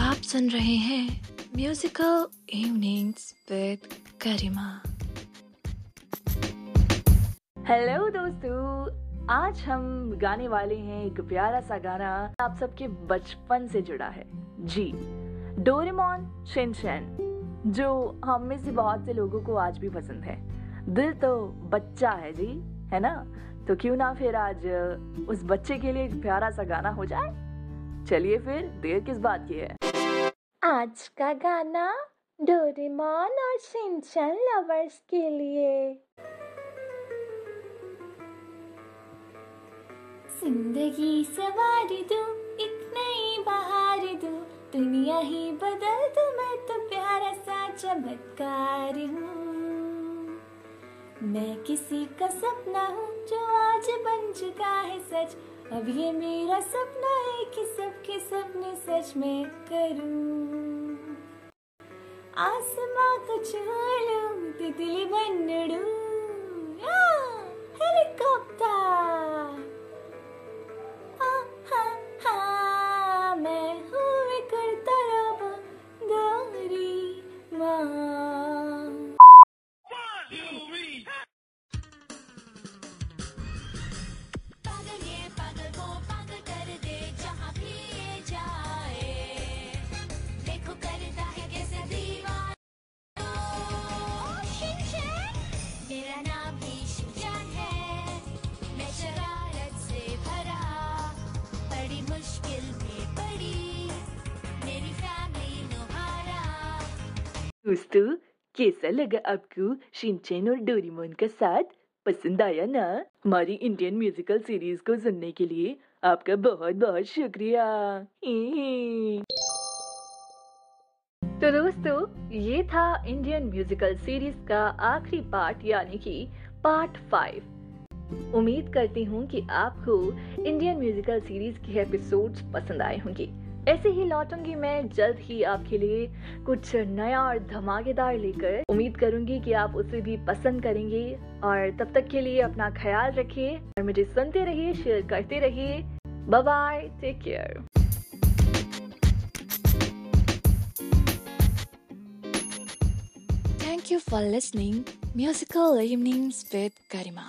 सुन रहे हैं musical evenings with Garima. Hello दोस्तों, आज हम गाने वाले हैं एक प्यारा सा गाना आप सबके बचपन से जुड़ा है। जी, डोरेमोन शिनचैन, जो हम में से बहुत से लोगों को आज भी पसंद है। दिल तो बच्चा है जी, है ना? तो क्यों ना फिर आज उस बच्चे के लिए एक प्यारा सा गाना हो जाए? चलिए फिर, देर किस बात की है? आज का गाना डोरेमोन और सिंचन लवर्स के लिए। ज़िंदगी सवार दो, एक नई बहार दो। दुनिया ही बदल दो, मैं तो प्यारा सा चमत्कार हूँ। मैं किसी का सपना हूँ जो आज बन चुका है सच। अब ये मेरा सपना है कि सबके सपने सच में करूँ। आसमां को छू लूँ तितली बन हेलीकॉप्टर दोस्तों, कैसा लगा आपको शिनचैन और डोरेमोन का साथ? पसंद आया ना? हमारी इंडियन म्यूजिकल सीरीज़ को सुनने के लिए आपका बहुत बहुत शुक्रिया। तो दोस्तों, ये था इंडियन म्यूजिकल सीरीज़ का आखिरी पार्ट यानी कि पार्ट फाइव उम्मीद करती हूँ कि आपको इंडियन म्यूजिकल सीरीज़ के एपिसोड्स पसंद आए होंगे। ऐसे ही लौटूँगी मैं जल्द ही आपके लिए कुछ नया और धमाकेदार लेकर। उम्मीद करूँगी कि आप उसे भी पसंद करेंगे और तब तक के लिए अपना ख्याल रखिए और मुझे सुनते रहिए, शेयर करते रहिए। Bye take care Thank you for listening. Musical Evenings with Garima.